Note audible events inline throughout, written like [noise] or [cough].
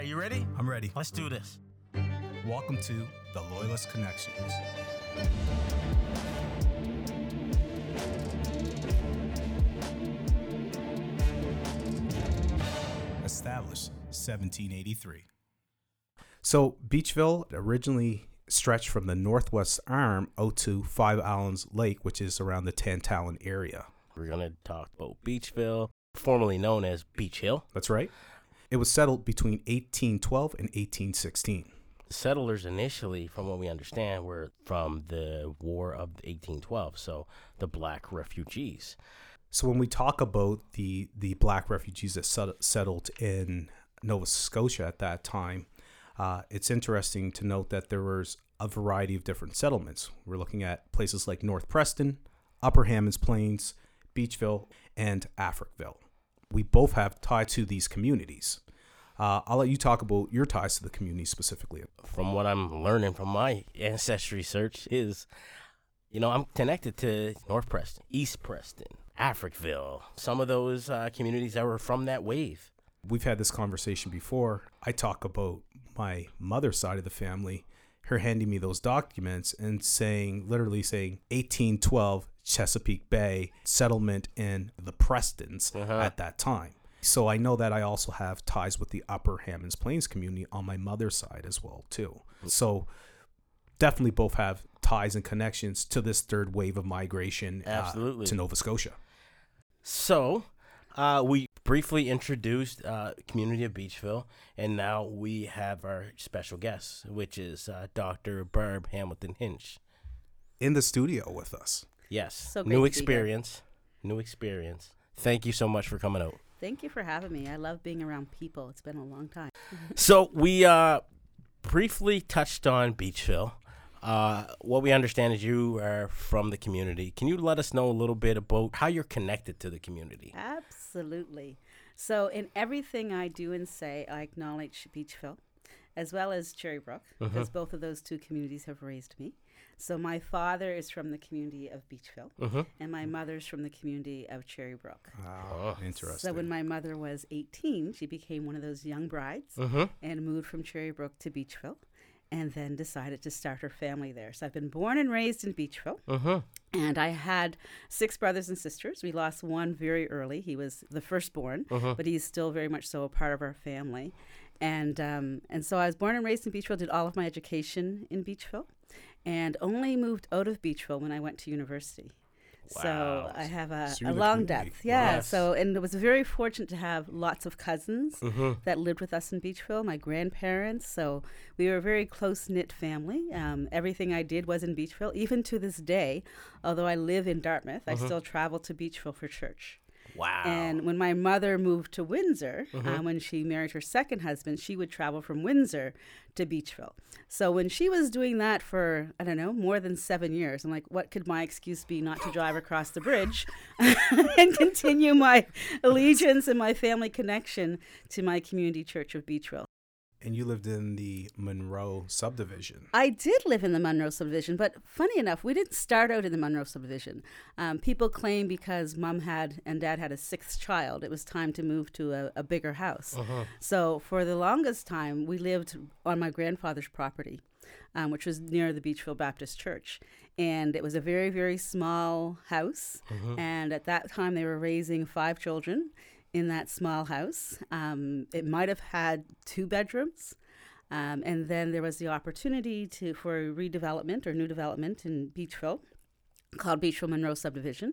right, you ready? I'm ready. Let's do this. Welcome to the Loyalist Connections. Established 1783. So, Beechville originally stretched from the northwest arm out to Five Islands Lake, which is around the Tantallon area. We're going to talk about Beechville, formerly known as Beech Hill. That's right. It was settled between 1812 and 1816. Settlers initially, from what we understand, were from the War of 1812, so the black refugees. So when we talk about the the black refugees that set, settled in Nova Scotia at that time, uh, it's interesting to note that there was a variety of different settlements. We're looking at places like North Preston, Upper Hammonds Plains, Beechville, and Africville. We both have ties to these communities. Uh, I'll let you talk about your ties to the community specifically. From what I'm learning from my [laughs] ancestry search is, you know, I'm connected to North Preston, East Preston, Africville, some of those uh, communities that were from that wave. We've had this conversation before. I talk about my mother's side of the family, her handing me those documents and saying, literally saying 1812 Chesapeake Bay settlement in the Prestons Uh-huh. at that time. So I know that I also have ties with the Upper Hammonds Plains community on my mother's side as well too. So definitely both have ties and connections to this third wave of migration uh, Absolutely. to Nova Scotia. So, uh, we briefly introduced uh, community of Beechville, and now we have our special guest, which is uh, Dr. Barb Hamilton Hinch. In the studio with us. Yes, So great new to be here. experience, new experience. Thank you so much for coming out. Thank you for having me. I love being around people. It's been a long time. [laughs] So we uh, briefly touched on Beechville. Uh, what we understand is you are from the community. Can you let us know a little bit about how you're connected to the community? Absolutely. So, in everything I do and say, I acknowledge Beechville as well as Cherrybrook, because both of those two communities have raised me. So, my father is from the community of Beechville, Mhm. and my mother's from the community of Cherrybrook. Wow, interesting. So, when my mother was 18, she became one of those young brides Mm-hmm. and moved from Cherry Brook to Beechville. And then decided to start her family there. So I've been born and raised in Beechville. Mm-hmm. And I had six brothers and sisters. We lost one very early. He was the firstborn, but he's still very much so a part of our family. And um, and so I was born and raised in Beechville. Did all of my education in Beechville, and only moved out of Beechville when I went to university. Wow. So I have a, a long depth, yeah. Yes. So and it was very fortunate to have lots of cousins Mm-hmm. that lived with us in Beechville, my grandparents. So we were a very close knit family. Um, everything I did was in Beechville. Even to this day, although I live in Dartmouth, I still travel to Beechville for church. Wow. And when my mother moved to Windsor, um, when she married her second husband, she would travel from Windsor to Beechville. So when she was doing that for, I don't know, more than seven years, I'm like, what could my excuse be not to drive across the bridge [laughs] and continue my [laughs] allegiance and my family connection to my community church of Beechville? And you lived in the Monroe subdivision. I did live in the Monroe subdivision, but funny enough, we didn't start out in the Monroe subdivision. Um, people claim because mom had and dad had a sixth child, it was time to move to a, a bigger house. So for the longest time, we lived on my grandfather's property, um, which was near the Beechville Baptist Church. And it was a very, very small house. And at that time, they were raising five children in that small house. Um, it might have had two bedrooms. Um, and then there was the opportunity to for redevelopment or new development in Beechville called Beechville Monroe Subdivision.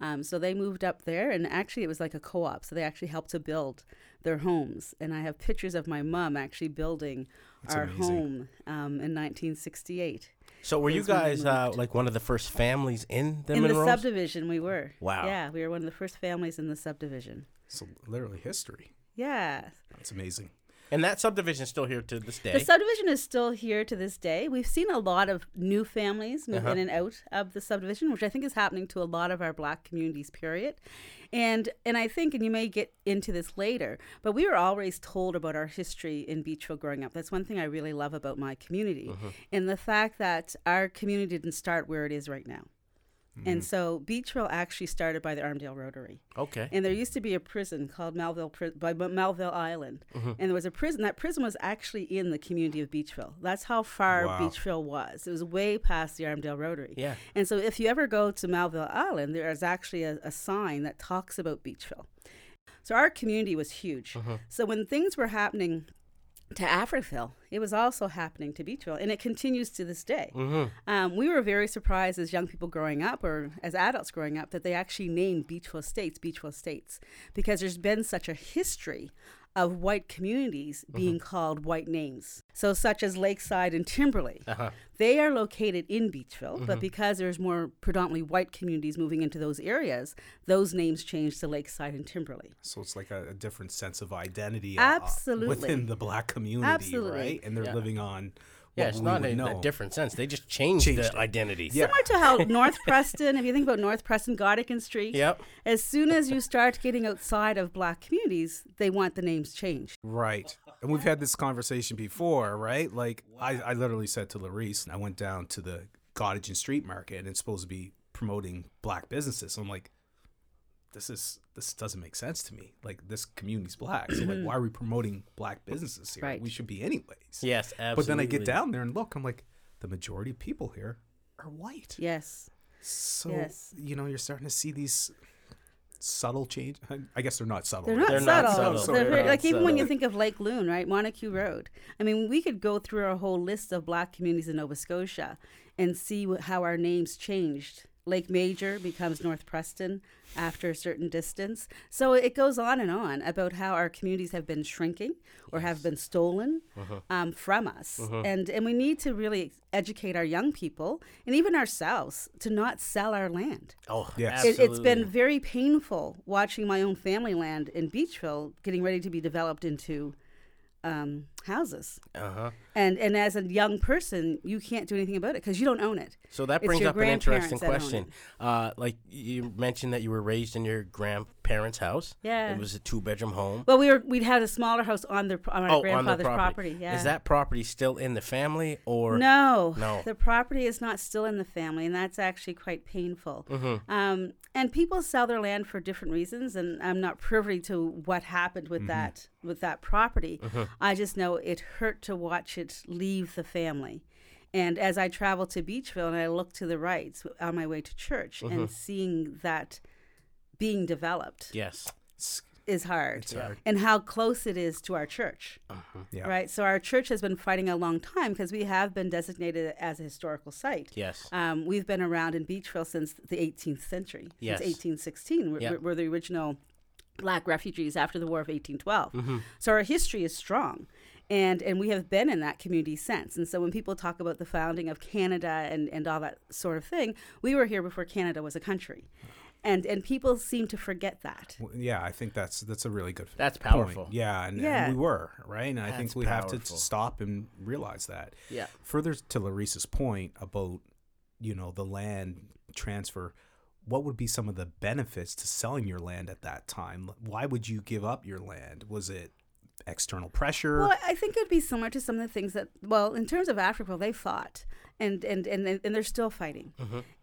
Um, so they moved up there, and actually it was like a co-op. So they actually helped to build their homes. And I have pictures of my mom actually building That's our amazing. home um, in 1968. so were you is when they guys uh, like one of the first families in the in the subdivision, we were. Wow. Yeah, we were one of the first families in the subdivision. So literally history. Yeah, That's amazing. and that subdivision is still here to this day. The subdivision is still here to this day. We've seen a lot of new families move Uh-huh. in and out of the subdivision, which I think is happening to a lot of our black communities, period. And and I think, and you may get into this later, but we were always told about our history in Beechville growing up. That's one thing I really love about my community. And the fact that our community didn't start where it is right now. And so Beechville actually started by the Armdale Rotary. Okay. And there used to be a prison called Melville by Melville Island, Mm-hmm. and there was a prison. That prison was actually in the community of Beechville. That's how far Wow. Beechville was. It was way past the Armdale Rotary. Yeah. And so, if you ever go to Melville Island, there is actually a, a sign that talks about Beechville. So our community was huge. So when things were happening to Africville, it was also happening to Beechville, and it continues to this day. Um, we were very surprised as young people growing up, or as adults growing up, that they actually named Beechville states Beechville states because there's been such a history of white communities mm-hmm. being called white names. So, such as Lakeside and Timberlea, uh-huh. they are located in Beechville, but mm-hmm. because there's more predominantly white communities moving into those areas, those names change to Lakeside and Timberlea. So it's like a, a different sense of identity uh, uh, Absolutely. within the black community, Absolutely. right? And they're Yeah. living on Yeah, it's not would a, a different sense. They just changed, Changed the it. identity. Yeah. Similar to how North Preston, if you think about North Preston, Gottingen Street, Yep. as soon as you start getting outside of black communities, they want the names changed. Right. And we've had this conversation before, right? Like I, I literally said to Larice, I went down to the Gottingen Street Market and it's supposed to be promoting black businesses. So I'm like, this is this doesn't make sense to me. Like this community's black. So like mm-hmm. why are we promoting black businesses here? Right. We should be anyways. Yes, absolutely. But then I get down there and look, I'm like, the majority of people here are white. Yes. So Yes. you know, you're starting to see these subtle change. I guess they're not subtle. They're not They're not subtle. subtle. They're They're very- not like even when you think of Lake Loon, right, Montague Road. I mean, we could go through our whole list of black communities in Nova Scotia and see wh- how our names changed. Lake Major becomes North Preston after a certain distance. So it goes on and on about how our communities have been shrinking or have been stolen Uh-huh. um, from us. And, and we need to really educate our young people and even ourselves to not sell our land. Oh, Yes. It, it's been very painful watching my own family land in Beachville getting ready to be developed into um, houses. Uh-huh. And and as a young person, you can't do anything about it because you don't own it. So that brings up an interesting grandparents that own question. Uh, like you mentioned that you were raised in your grandparents' house. Yeah. It was a two-bedroom home. Well, we were we'd had a smaller house on their on our oh, on grandfather's the property. Yeah. Is that property still in the family or No, No. The property is not still in the family, and that's actually quite painful. Mm-hmm. Um, and people sell their land for different reasons, and I'm not privy to what happened with that with that property. I just know it hurt to watch it leave the family. And as I travel to Beechville and I look to the right on my way to church and seeing that being developed Yes. is hard. It's hard. And how close it is to our church. Yeah. Right. So our church has been fighting a long time because we have been designated as a historical site. Yes. Um, we've been around in Beechville since the 18th century, Yes. since 1816. We're, Yep. we're- we're the original black refugees after the War of 1812. Mm-hmm. So our history is strong. And, and we have been in that community since. And so when people talk about the founding of Canada and, and all that sort of thing, we were here before Canada was a country. And, and people seem to forget that. Yeah, I think that's that's a really good. That's point. powerful. Yeah, and, and Yeah. we were right, and I think we have to stop and realize that. Yeah. Further to Larice's point about you know the land transfer, what would be some of the benefits to selling your land at that time? Why would you give up your land? Was it external pressure? Well, I think it'd be similar to some of the things that, well, in terms of Africa, they fought, and and and and they're still fighting.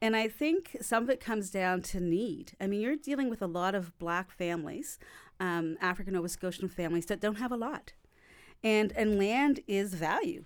And I think some of it comes down to need. I mean, you're dealing with a lot of black families, um, African Nova Scotian families that don't have a lot, and and land is value.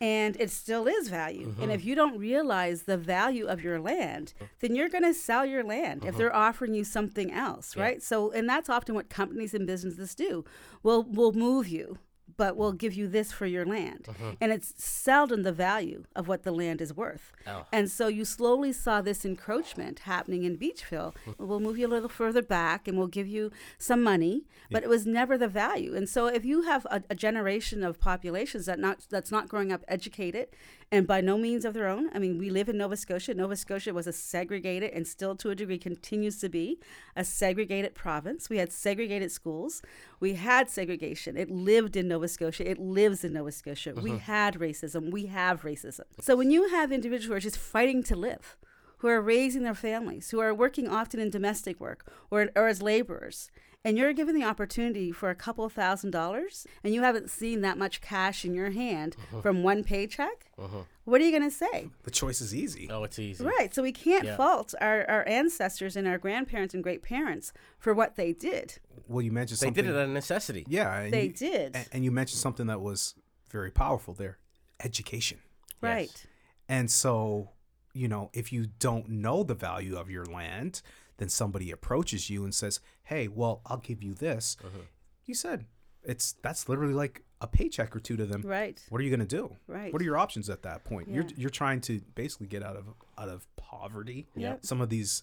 And it still is value. And if mm-hmm. you don't realize the value of your land, then you're going to sell your land if mm-hmm. they're offering you something else, right? So, and that's often what companies and businesses do. We'll, we'll move you, but we'll give you this for your land. Mm-hmm. And it's seldom the value of what the land is worth. Oh. And so you slowly saw this encroachment happening in Beechville. Hmm. We'll move you a little further back and we'll give you some money, but it was never the value. And so if you have a, a generation of populations that not that's not growing up educated and by no means of their own, I mean, we live in Nova Scotia. Nova Scotia was a segregated and still to a degree continues to be a segregated province. We had segregated schools. We had segregation. It lived in Nova Scotia. It lives in Nova Scotia. We uh-huh. had racism. We have racism. So when you have individuals who are just fighting to live, who are raising their families, who are working often in domestic work or, or as laborers, and you're given the opportunity for a couple thousand dollars and you haven't seen that much cash in your hand uh-huh. from one paycheck, uh-huh. what are you going to say? The choice is easy. Oh, it's easy. Right. So we can't Yeah. fault our, our ancestors and our grandparents and great parents for what they did. Well, you mentioned They something. did it out of necessity. yeah, They you- did. And you mentioned something that was very powerful there: education. Right. And so, you know, if you don't know the value of your land, then somebody approaches you and says, "Hey, well, I'll give you this." Uh-huh. You said it's that's literally like a paycheck or two to them. Right. What are you going to do? Right. What are your options at that point? You're you're trying to basically get out of out of poverty. Yeah. Some of these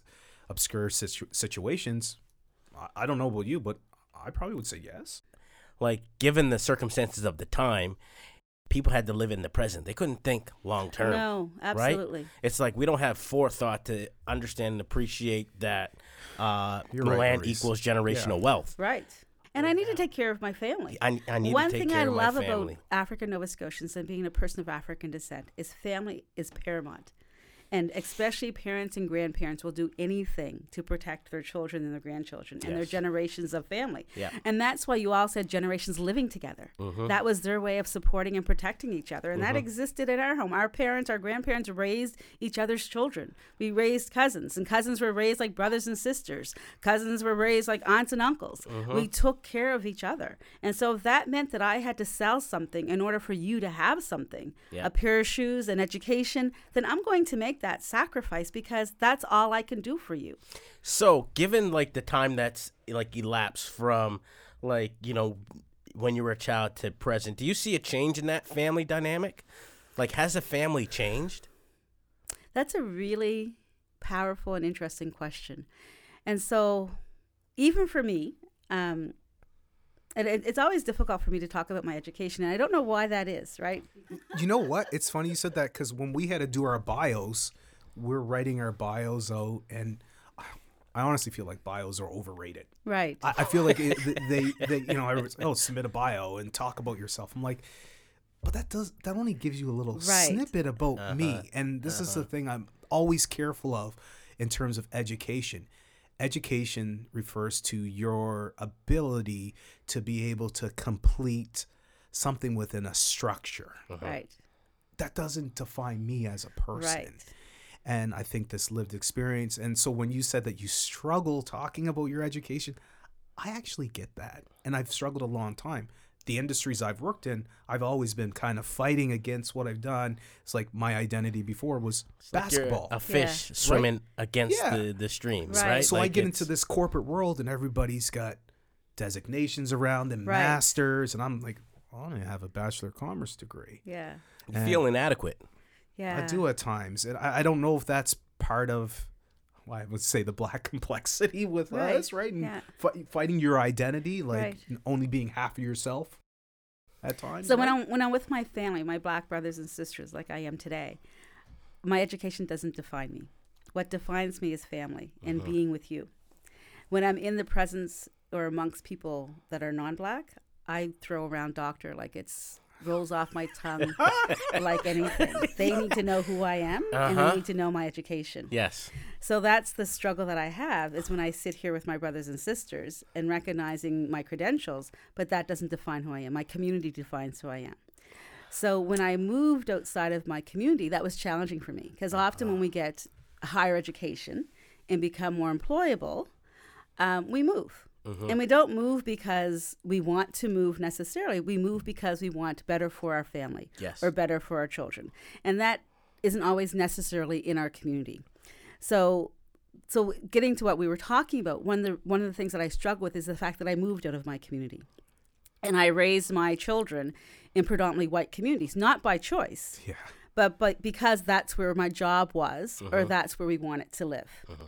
obscure situ- situations, I, I don't know about you, but I probably would say yes. Like, given the circumstances of the time, people had to live in the present. They couldn't think long term. No, absolutely. It's like we don't have forethought to understand and appreciate that uh, You're right, land Maurice. equals generational Yeah. wealth. Right. And I need to take care of my family. I, I need One to take thing care I of love family. about African Nova Scotians and being a person of African descent is family is paramount. And especially parents and grandparents will do anything to protect their children and their grandchildren and their generations of family. Yeah. And that's why you all said generations living together. Mm-hmm. That was their way of supporting and protecting each other. And that existed in our home. Our parents, our grandparents raised each other's children. We raised cousins, and cousins were raised like brothers and sisters. Cousins were raised like aunts and uncles. Mm-hmm. We took care of each other. And so if that meant that I had to sell something in order for you to have something, Yeah. a pair of shoes, an education, then I'm going to make that sacrifice because that's all I can do for you. So, given like the time that's like elapsed from like you know when you were a child to present, do you see a change in that family dynamic? Like, has the family changed? That's a really powerful and interesting question. And so, even for me, um, and it, it's always difficult for me to talk about my education, and I don't know why that is, right? You know what? It's funny you said that because when we had to do our bios, we're writing our bios out, and I honestly feel like bios are overrated. Right. I, I feel like it, they, they, you know, everyone's, oh, submit a bio and talk about yourself. I'm like, but that does that only gives you a little Right. snippet about me, uh-huh. and this is the uh-huh. thing I'm always careful of in terms of education. Education refers to your ability to be able to complete something within a structure. Uh-huh. right. That doesn't define me as a person. Right. And I think this lived experience. And so when you said that you struggle talking about your education, I actually get that. And I've struggled a long time. The industries I've worked in, I've always been kind of fighting against what I've done. It's like my identity before was Like you're basketball. a fish swimming against Yeah. the, the streams, Right. right? so I Like, get into this corporate world and everybody's got designations around and Right. masters. And I'm like, well, I don't even have a Bachelor of Commerce degree. Yeah. you feel inadequate. Yeah. I do at times, and I, I don't know if that's part of. Well, I would say the black [laughs] complexity with Right, us, right? And yeah. fi- fighting your identity, like Right. only being half of yourself at times. So when? I'm when I'm with my family, my black brothers and sisters, like I am today, my education doesn't define me. What defines me is family and uh-huh. being with you. When I'm in the presence or amongst people that are non-black, I throw around doctor like it's rolls off my tongue [laughs] like anything. They need to know who I am and Uh-huh. they need to know my education. Yes. So that's the struggle that I have is when I sit here with my brothers and sisters and recognizing my credentials, but that doesn't define who I am. My community defines who I am. So when I moved outside of my community, that was challenging for me because often when we get higher education and become more employable, um, we move. Mm-hmm. And we don't move because we want to move necessarily. We move because we want better for our family Yes. or better for our children. And that isn't always necessarily in our community. So so getting to what we were talking about, one of the one of the things that I struggle with is the fact that I moved out of my community. And I raised my children in predominantly white communities, not by choice, yeah, but but because that's where my job was or mm-hmm. that's where we wanted to live. Mm-hmm.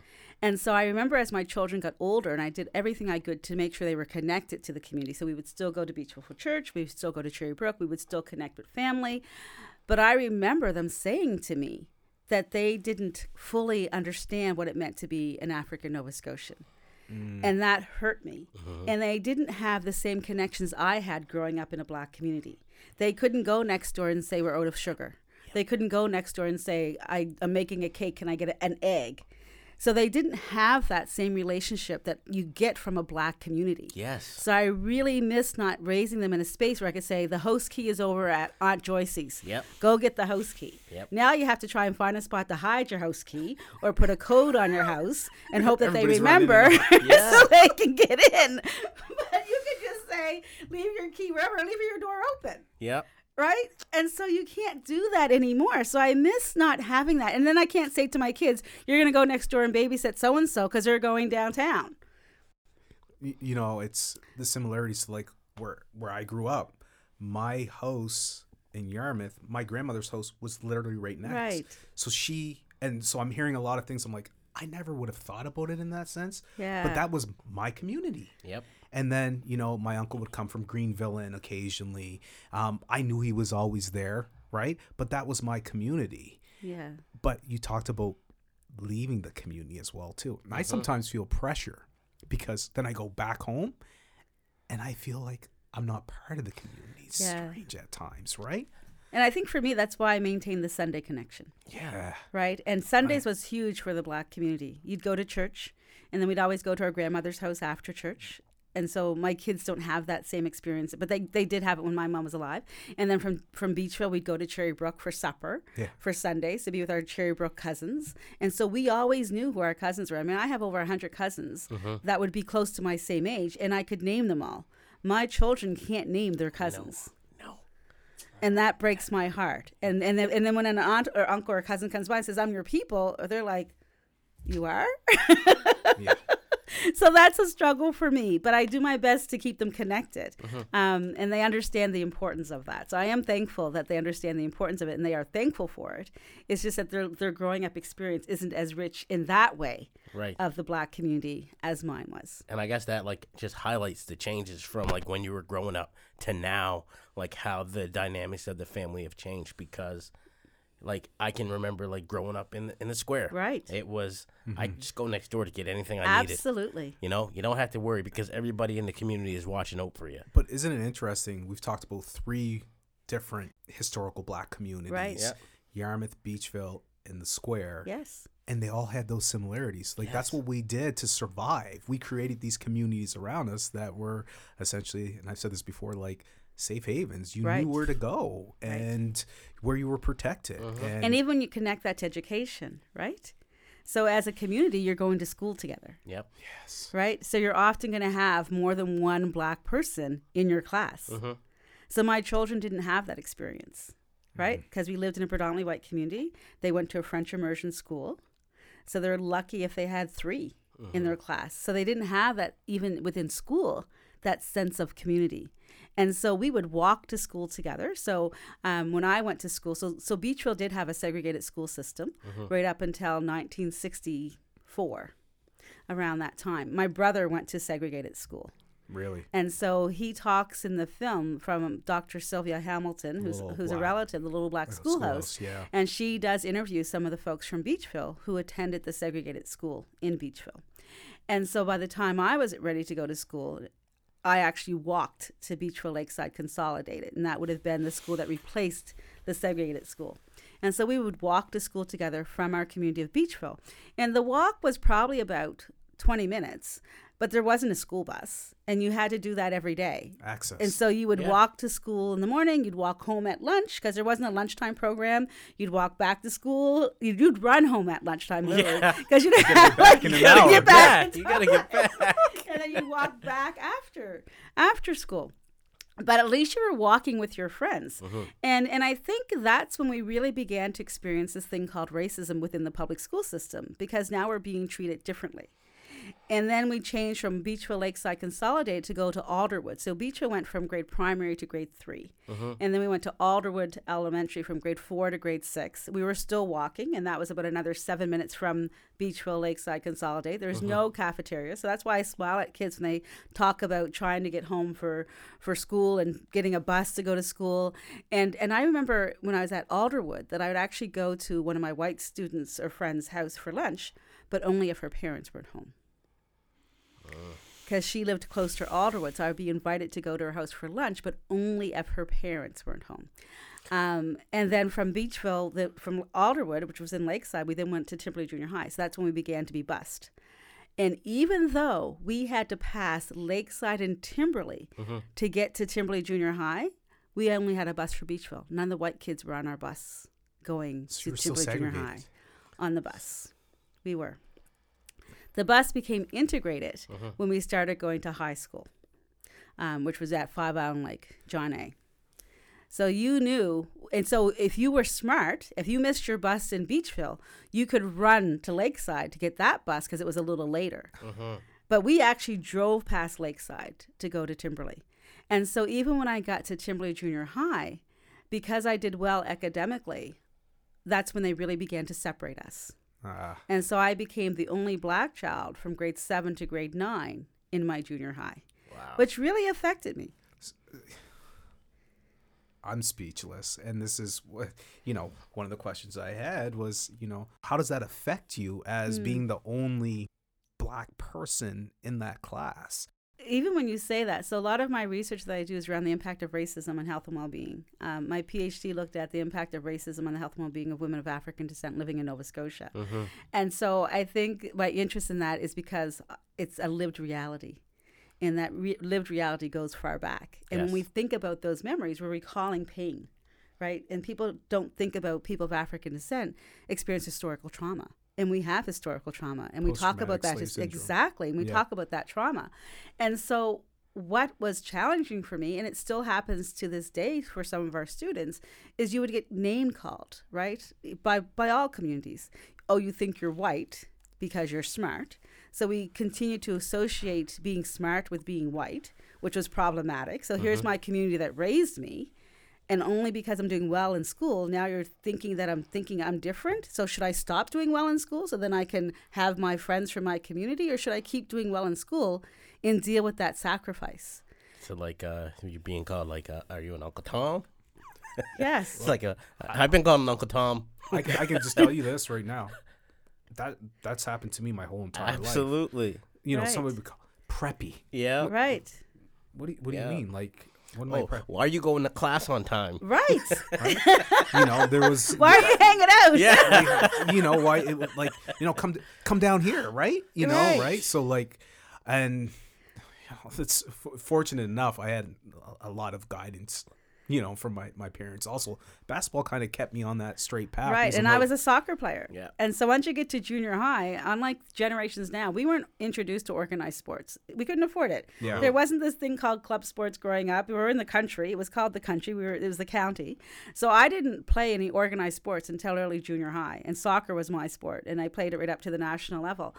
And so I remember as my children got older and I did everything I could to make sure they were connected to the community. So we would still go to Beechville Church, we would still go to Cherry Brook, we would still connect with family. But I remember them saying to me that they didn't fully understand what it meant to be an African Nova Scotian. Mm. And that hurt me. Uh-huh. And they didn't have the same connections I had growing up in a black community. They couldn't go next door and say, We're out of sugar. They couldn't go next door and say, I, I'm making a cake, can I get a, an egg? So they didn't have that same relationship that you get from a black community. Yes. So I really miss not raising them in a space where I could say the host key is over at Aunt Joyce's. Yep. Go get the host key. Yep. Now you have to try and find a spot to hide your host key or put a code on your house and hope that they remember [laughs] Yeah. so they can get in. [laughs] but you could just say leave your key wherever, leave your door open Yep. Right? And so you can't do that anymore. So I miss not having that. And then I can't say to my kids, you're going to go next door and babysit so and so because they're going downtown. You know, it's the similarities to like where where I grew up. My house in Yarmouth, my grandmother's house was literally right next. Right. So she and so I'm hearing a lot of things. I'm like, I never would have thought about it in that sense. Yeah. But that was my community. Yep. And then, you know, my uncle would come from Greenville and occasionally. Um, I knew he was always there, right? But that was my community. Yeah. But you talked about leaving the community as well too. And I sometimes feel pressure because then I go back home and I feel like I'm not part of the community. It's Yeah. strange at times, right? And I think for me, that's why I maintained the Sunday connection, Yeah. right? And Sundays was huge for the black community. You'd go to church, and then we'd always go to our grandmother's house after church. And so my kids don't have that same experience, but they, they did have it when my mom was alive. And then from, from Beechville, we'd go to Cherry Brook for supper Yeah. for Sundays to be with our Cherry Brook cousins. And so we always knew who our cousins were. I mean, I have over 100 cousins mm-hmm. that would be close to my same age, and I could name them all. My children can't name their cousins No. And that breaks my heart. And and then, and then when an aunt or uncle or cousin comes by and says, "I'm your people," they're like, "You are." Yeah. [laughs] so that's a struggle for me, but I do my best to keep them connected, um, and they understand the importance of that. So I am thankful that they understand the importance of it, and they are thankful for it. It's just that their their growing up experience isn't as rich in that way Right. of the black community as mine was. and I guess that like just highlights the changes from like when you were growing up to now, like how the dynamics of the family have changed because like I can remember like growing up in the, in the square. Right. It was I mm-hmm. just go next door to get anything I needed. Absolutely. You know, you don't have to worry because everybody in the community is watching out for you. But isn't it interesting? We've talked about three different historical black communities Right. Yeah. Yarmouth, Beechville, and the Square. Yes. and they all had those similarities. Like that's what we did to survive. We created these communities around us that were essentially, and I've said this before, like safe havens. You Right. knew where to go and where you were protected. Uh-huh. And, And even when you connect that to education, right? So as a community, you're going to school together, Yep. yes, right? So you're often going to have more than one black person in your class. Mm-hmm. So my children didn't have that experience, mm-hmm. right? Because we lived in a predominantly white community. They went to a French immersion school. So they're lucky if they had 3 in mm-hmm. their class. So they didn't have that even within school, that sense of community. And so we would walk to school together. So um, when I went to school, so so Beechville did have a segregated school system right up until 1964, around that time. My brother went to segregated school. really. And so he talks in the film from Dr. Sylvia Hamilton, who's Little who's a Black- relative, the Little Black Schoolhouse. Schoolhouse, yeah. And she does interview some of the folks from Beechville who attended the segregated school in Beechville. And so by the time I was ready to go to school, I actually walked to Beechville Lakeside Consolidated, and that would have been the school that replaced the segregated school. And so we would walk to school together from our community of Beechville. And the walk was probably about 20 minutes, but there wasn't a school bus, and you had to do that every day. Access. And so you would Yeah. walk to school in the morning, you'd walk home at lunch because there wasn't a lunchtime program. You'd walk back to school, you'd, you'd run home at lunchtime Yeah. because you'd have like, in an you gotta get back. Yeah, you gotta get back. [laughs] and then you walk back after after school. But at least you were walking with your friends. Mm-hmm. And and I think that's when we really began to experience this thing called racism within the public school system because now we're being treated differently. And then we changed from Beechville Lakeside Consolidated to go to Alderwood. So Beechville went from grade primary to grade 3 mm-hmm. And then we went to Alderwood Elementary from grade four to grade six. We were still walking, and that was about another seven minutes from Beechville Lakeside Consolidated. There's mm-hmm. no cafeteria. So that's why I smile at kids when they talk about trying to get home for, for school and getting a bus to go to school. And and I remember when I was at Alderwood that I would actually go to one of my white students or friends' house for lunch, but only if her parents weren't home. Because she lived close to Alderwood. So I would be invited to go to her house for lunch, but only if her parents weren't home. Um, and then from Beechville, the, from Alderwood, which was in Lakeside, we then went to Timberlea Junior High. So that's when we began to be bused. And even though we had to pass Lakeside and Timberlea to get to Timberlea Junior High, we only had a bus for Beechville. None of the white kids were on our bus going So to still Timberlea Junior High on the bus. We were. The bus became integrated when we started going to high school, um, which was at Five Island Lake, John A. So you knew, and so if you were smart, if you missed your bus in Beechville, you could run to Lakeside to get that bus because it was a little later. But we actually drove past Lakeside to go to Timberlea. And so even when I got to Timberlea Junior High, because I did well academically, that's when they really began to separate us. Ah, And so I became the only black child from grade seven to grade nine in my junior high, Wow. which really affected me. I'm speechless. And this is what, you know, one of the questions I had was, you know, how does that affect you as being the only black person in that class? Even when you say that, so a lot of my research that I do is around the impact of racism on health and well-being. Um, my PhD looked at the impact of racism on the health and well-being of women of African descent living in Nova Scotia, and so I think my interest in that is because it's a lived reality, and that re- lived reality goes far back. And when we think about those memories, we're recalling pain, right? And people don't think about people of African descent experience historical trauma. And we have historical trauma, and we talk about that just exactly. And we Yeah. talk about that trauma, and so what was challenging for me, and it still happens to this day for some of our students, is you would get name called, right, by by all communities. Oh, you think you're white because you're smart. So we continue to associate being smart with being white, which was problematic. So here's my community that raised me. And only because I'm doing well in school, now you're thinking that I'm thinking I'm different. So should I stop doing well in school so then I can have my friends from my community, or should I keep doing well in school and deal with that sacrifice? So like, uh, you're being called like, uh, are you an Uncle Tom? [laughs] Yes. It's like a, I've been called an Uncle Tom. I, can- I can just tell you this right now. That that's happened to me my whole entire life. Absolutely. You know, Right. somebody would call preppy. Yeah. right. What do you, what do Yeah. you mean? Like, what am I Oh, prep? why are you going to class on time? Right. You know, there was. [laughs] Why are you hanging out? Yeah. [laughs] you know why it would, like you know come come down here right you know Right. right, so like and you know, it's f- fortunate enough i had a, a lot of guidance you know from my, my parents also basketball kind of kept me on that straight path Right, and I'm I was a soccer player. Yeah. And so once you get to junior high, unlike generations now, we weren't introduced to organized sports. We couldn't afford it. Yeah. There wasn't this thing called club sports growing up. We were in the country. It was called the country. We were it was the county. So I didn't play any organized sports until early junior high, and soccer was my sport, and I played it right up to the national level.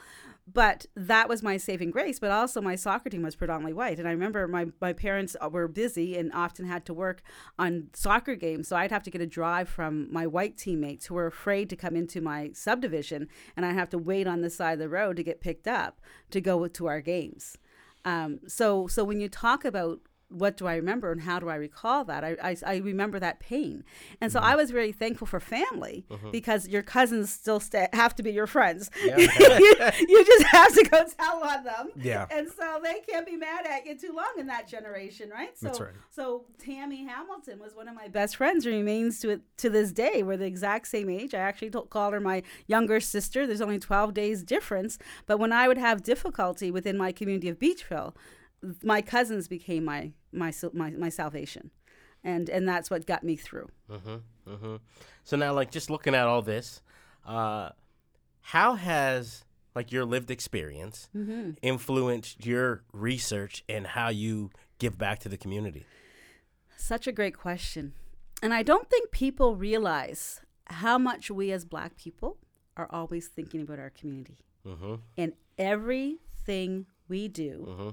But that was my saving grace. But also, my soccer team was predominantly white, and I remember my my parents were busy and often had to work on soccer games, so I'd have to get a drive from my white teammates who were afraid to come into my subdivision, and I'd have to wait on the side of the road to get picked up to go to our games. Um, so, so when you talk about what do I remember and how do I recall that? I, I, I remember that pain. And so mm-hmm. I was very thankful for family mm-hmm. because your cousins still sta have to be your friends. Yeah. [laughs] you, you just have to go tell on them. Yeah. And so they can't be mad at you too long in that generation, right? So, That's right. so Tammy Hamilton was one of my best friends, remains to to this day. We're the exact same age. I actually told, called her my younger sister. There's only 12 days difference. But when I would have difficulty within my community of Beechville, my cousins became my my my, my salvation, and and that's what got me through. hmm So now, like, just looking at all this, uh, how has like your lived experience influenced your research and how you give back to the community? Such a great question. And I don't think people realize how much we as black people are always thinking about our community. Mm-hmm. In everything we do, Mm-hmm.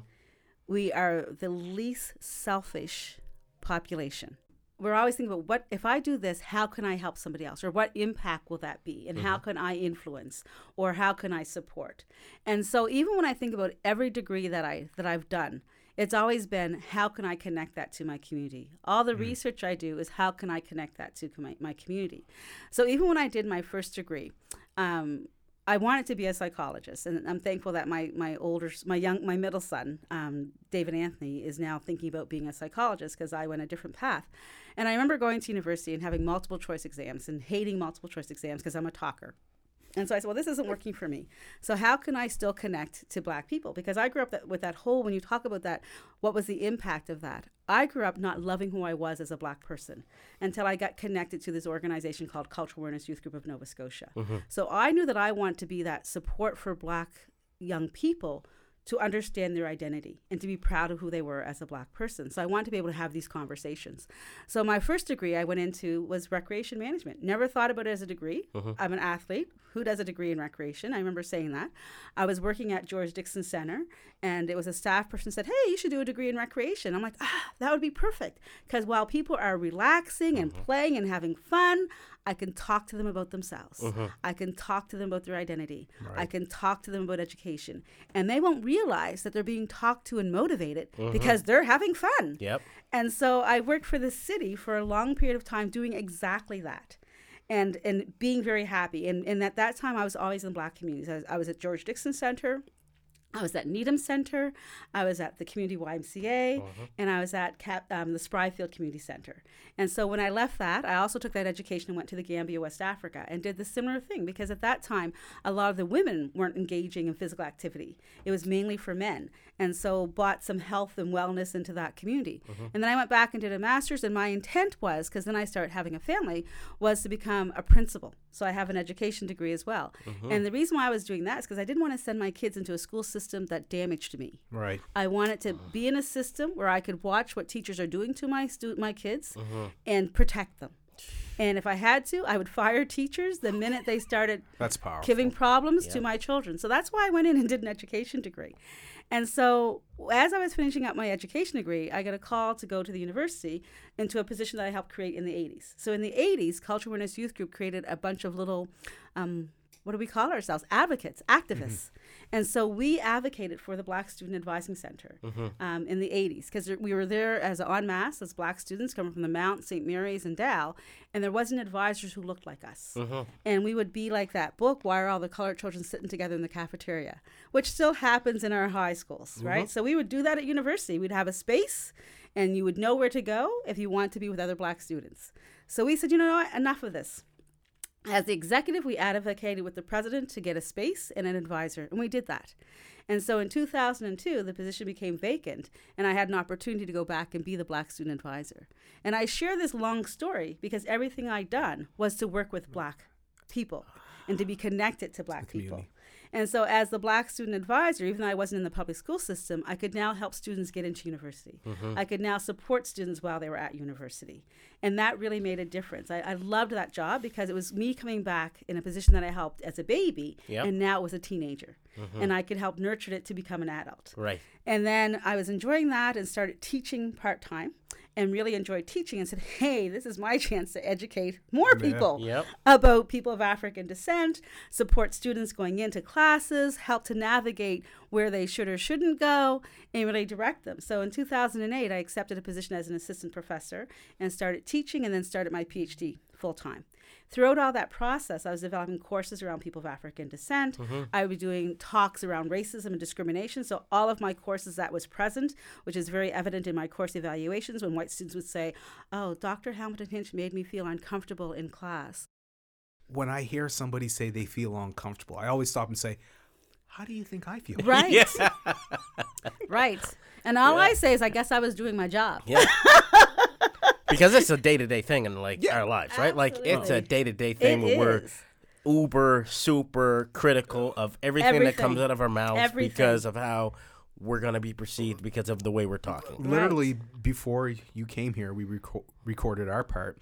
We are the least selfish population. We're always thinking about what if I do this, how can I help somebody else? Or what impact will that be? And how can I influence? Or how can I support? And so even when I think about every degree that I that I've done, it's always been how can I connect that to my community? All the research I do is how can I connect that to my, my community? So even when I did my first degree, um, I wanted to be a psychologist, and I'm thankful that my my older, my young, my middle son, um, David Anthony, is now thinking about being a psychologist because I went a different path. And I remember going to university and having multiple choice exams and hating multiple choice exams because I'm a talker. And so I said, well, this isn't working for me. So how can I still connect to black people? Because I grew up that, with that whole, when you talk about that, what was the impact of that? I grew up not loving who I was as a black person until I got connected to this organization called Cultural Awareness Youth Group of Nova Scotia. Mm-hmm. So I knew that I want to be that support for black young people to understand their identity and to be proud of who they were as a black person. So I wanted to be able to have these conversations. So my first degree I went into was recreation management. Never thought about it as a degree. I'm an athlete. Who does a degree in recreation? I remember saying that. I was working at George Dixon Center and it was a staff person said, "Hey, you should do a degree in recreation." I'm like, "Ah, that would be perfect." Cuz while people are relaxing and playing and having fun, I can talk to them about themselves. Mm-hmm. I can talk to them about their identity. I can talk to them about education. And they won't realize that they're being talked to and motivated mm-hmm. because they're having fun. Yep. And so I worked for the city for a long period of time doing exactly that. And, and being very happy. And, and at that time, I was always in black communities. I was, I was at George Dixon Center. I was at Needham Center. I was at the Community YMCA, and I was at Cap, um, the Spryfield Community Center. And so when I left that, I also took that education and went to the Gambia, West Africa, and did the similar thing because at that time, a lot of the women weren't engaging in physical activity. It was mainly for men. And so brought some health and wellness into that community. Mm-hmm. And then I went back and did a master's, and my intent was, because then I started having a family, was to become a principal. So I have an education degree as well. Mm-hmm. And the reason why I was doing that is because I didn't want to send my kids into a school system that damaged me. Right. I wanted to uh-huh. be in a system where I could watch what teachers are doing to my stu- my kids mm-hmm. and protect them. And if I had to, I would fire teachers the minute they started That's powerful. giving problems to my children. So that's why I went in and did an education degree. And so as I was finishing up my education degree, I got a call to go to the university into a position that I helped create in the 80s. So in the 80s, Cultural Awareness Youth Group created a bunch of little, um, what do we call ourselves? Advocates, activists. And so we advocated for the Black Student Advising Center mm-hmm. um, in the 80s because we were there as en masse as black students coming from the Mount, St. Mary's, and Dal, and there wasn't advisors who looked like us. Mm-hmm. And we would be like that book, Why Are All the Colored Children Sitting Together in the Cafeteria, which still happens in our high schools, right? Mm-hmm. So we would do that at university. We'd have a space and you would know where to go if you want to be with other black students. So we said, you know what, enough of this. As the executive, we advocated with the president to get a space and an advisor, and we did that. And so in 2002, the position became vacant, and I had an opportunity to go back and be the Black Student Advisor. And I share this long story because everything I'd done was to work with Black people and to be connected to Black people. And so, as the Black Student Advisor, even though I wasn't in the public school system, I could now help students get into university. Mm-hmm. I could now support students while they were at university. And that really made a difference. I, I loved that job because it was me coming back in a position that I helped as a baby, Yep. and now it was a teenager. Mm-hmm. And I could help nurture it to become an adult. Right. And then I was enjoying that and started teaching part time and really enjoyed teaching and said, hey, this is my [laughs] chance to educate more people Yep. about people of African descent, support students going into classes, help to navigate where they should or shouldn't go, and really direct them. So in 2008, I accepted a position as an assistant professor and started teaching and then started my PhD full time. Throughout all that process, I was developing courses around people of African descent. Mm-hmm. I would be doing talks around racism and discrimination. So, all of my courses that was present, which is very evident in my course evaluations when white students would say, Oh, Dr. Hamilton Hinch made me feel uncomfortable in class. When I hear somebody say they feel uncomfortable, I always stop and say, "How do you think I feel?" Right. [laughs] right. And all I say is, I guess I was doing my job. Yeah. [laughs] because it's a day to day thing in like Yeah. our lives, right? Like it's a day to day thing It where we're uber super critical of everything, that comes out of our mouths Everything. because of how we're gonna be perceived because of the way we're talking. Literally before you came here, we reco- recorded our part,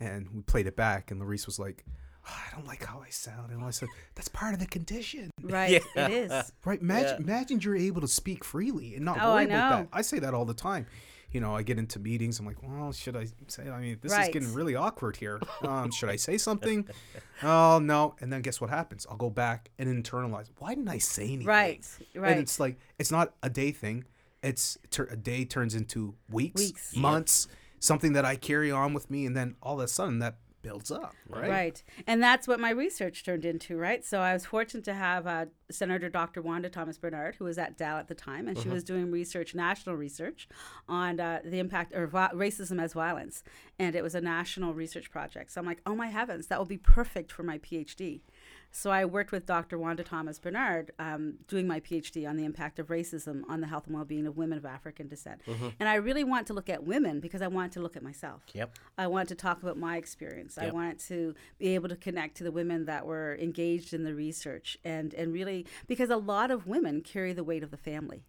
and we played it back, and Larice was like, "Oh, "I don't like how I sound," and I said, "That's part of the condition." [laughs] Right. Yeah. It is. Right? Imagine, Yeah. imagine you're able to speak freely and not Oh, worry I about that. I say that all the time. You know, I get into meetings. I'm like, well, should I say? I mean, this is getting really awkward here. Um, should I say something? [laughs] oh no! And then guess what happens? I'll go back and internalize. Why didn't I say anything? Right. Right. And it's like it's not a day thing. It's tur- a day turns into weeks, Weeks. months, something that I carry on with me, and then all of a sudden that builds up, right? Right. And that's what my research turned into, right? So I was fortunate to have uh, Senator Dr. Wanda Thomas Bernard, who was at Dal at the time, and she was doing research, national research, on uh, the impact of vi- racism as violence. And it was a national research project. So I'm like, oh my heavens, that will be perfect for my PhD. So I worked with Dr. Wanda Thomas Bernard um, doing my PhD on the impact of racism on the health and well-being of women of African descent. And I really want to look at women because I want to look at myself. Yep. I want to talk about my experience. I Yep. wanted to be able to connect to the women that were engaged in the research and, and really because a lot of women carry the weight of the family.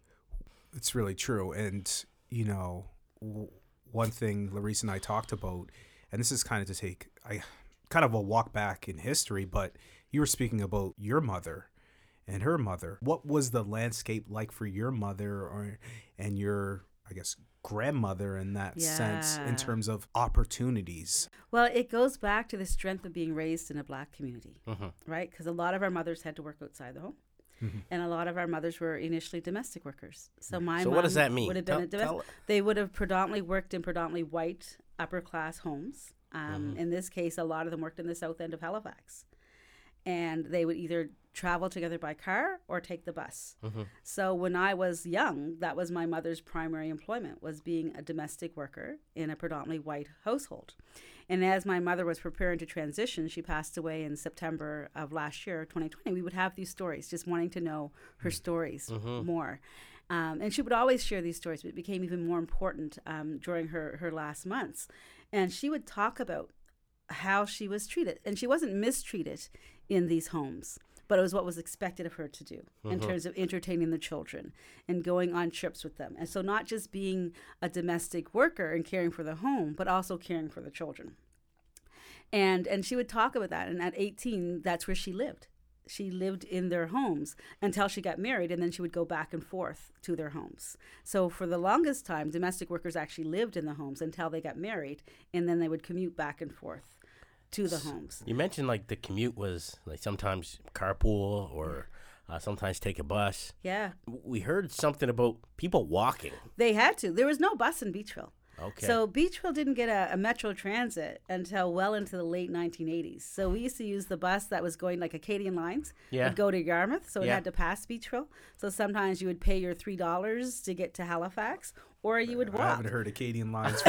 It's really true. And, you know, w- one thing Larissa and I talked about, and this is kind of to take I kind of a walk back in history, but you were speaking about your mother and her mother. What was the landscape like for your mother or and your I guess grandmother in that sense in terms of opportunities? Well, it goes back to the strength of being raised in a black community, Mhm. right? Because a lot of our mothers had to work outside the home. And a lot of our mothers were initially domestic workers. So my So mom what does that mean? would have been Tell- a domestic. They would have predominantly worked in predominantly white upper class homes. Um, In this case, a lot of them worked in the south end of Halifax, and they would either travel together by car or take the bus. So when I was young, that was my mother's primary employment was being a domestic worker in a predominantly white household. And as my mother was preparing to transition, she passed away in September of last year, 2020. We would have these stories, just wanting to know her stories more. Um, and she would always share these stories, but it became even more important um, during her, her last months. And she would talk about how she was treated. And she wasn't mistreated in these homes, but it was what was expected of her to do in uh-huh. terms of entertaining the children and going on trips with them. And so, not just being a domestic worker and caring for the home, but also caring for the children. And, and she would talk about that. And at 18, that's where she lived. She lived in their homes until she got married, and then she would go back and forth to their homes. So, for the longest time, domestic workers actually lived in the homes until they got married, and then they would commute back and forth to the homes. You mentioned like the commute was like sometimes carpool or uh, sometimes take a bus. Yeah, We heard something about people walking. they had to. There was no bus in Beechville. Okay. So Beechville didn't get a, a Metro Transit until well into the late 1980s. So we used to use the bus that was going like Acadian Lines. Yeah. Would go to Yarmouth, so it Yeah. had to pass Beechville. So sometimes you would pay your three dollars to get to Halifax, or you would walk. I haven't heard Acadian lines [laughs] [laughs]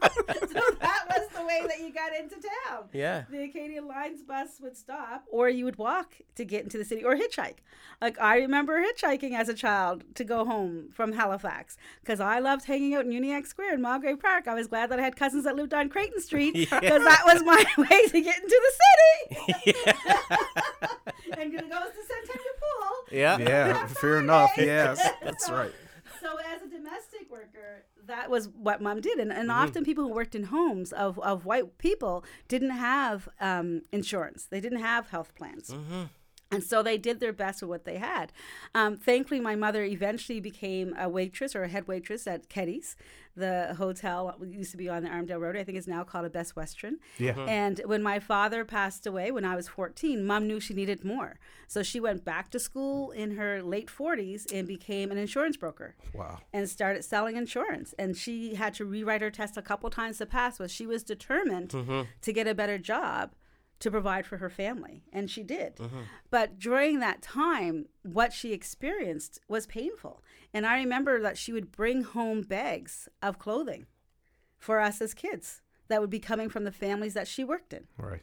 for a minute. so that was the way that you got into town. Yeah. The Acadian Lines bus would stop, or you would walk to get into the city, or hitchhike. Like I remember hitchhiking as a child to go home from Halifax because I loved hanging out in Uniacke Square in Mulgrave Park. I was glad that I had cousins that lived on Creighton Street because [laughs] Yeah. that was my [laughs] way to get into the city. yeah. [laughs] and gonna go to the Centennial Pool. Yeah. yeah, fair enough. Yes, that's right. So as a domestic worker, that was what mom did, and, and often people who worked in homes of, of white people didn't have um, insurance. They didn't have health plans. And so they did their best with what they had. Um, thankfully, my mother eventually became a waitress or a head waitress at Keddy's, the hotel that used to be on the Armdale Road. I think is now called a Best Western. Yeah. And when my father passed away when I was 14, mom knew she needed more. So she went back to school in her late 40s and became an insurance broker Wow. and started selling insurance. And she had to rewrite her test a couple times to pass, but she was determined to get a better job to provide for her family. And she did. Mm-hmm. But during that time, what she experienced was painful. And I remember that she would bring home bags of clothing for us as kids that would be coming from the families that she worked in. Right.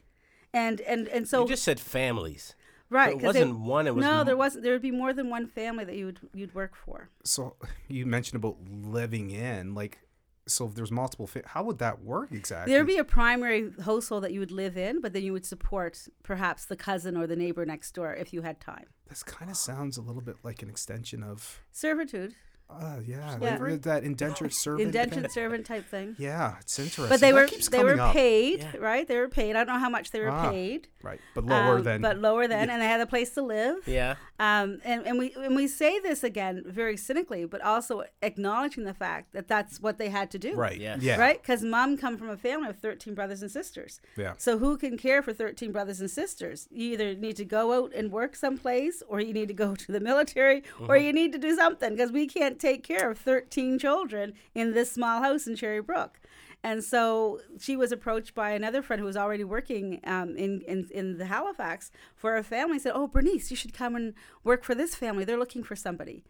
And and and so you just said families. right, it 'cause they- wasn't one, it was no, m- there wasn't. There would be more than one family that you would you'd work for. So you mentioned about living in, like, so if there's multiple, fa- how would that work exactly? There would be a primary household that you would live in, but then you would support perhaps the cousin or the neighbor next door if you had time. this kind of sounds a little bit like an extension of, Servitude, uh, yeah, Yeah. like that indentured [laughs] servant. indentured kinda- servant type thing. Yeah, it's interesting. But they That were keeps they were paid, Yeah. right? They were paid. I don't know how much they were Ah. paid. right, but lower um, than. but lower than, and they had a place to live. Yeah. Um, and, and we and we say this again very cynically, but also acknowledging the fact that that's what they had to do. right. Yes. Yeah. Right? Because mom come from a family of 13 brothers and sisters. Yeah. So who can care for 13 brothers and sisters? You either need to go out and work someplace, or you need to go [laughs] to the military, or you need to do something because we can't can't take care of 13 children in this small house in Cherry Brook. And so she was approached by another friend who was already working um, in, in, in the Halifax for a family. Said, "Oh, Bernice, you should come and work for this family. They're looking for somebody."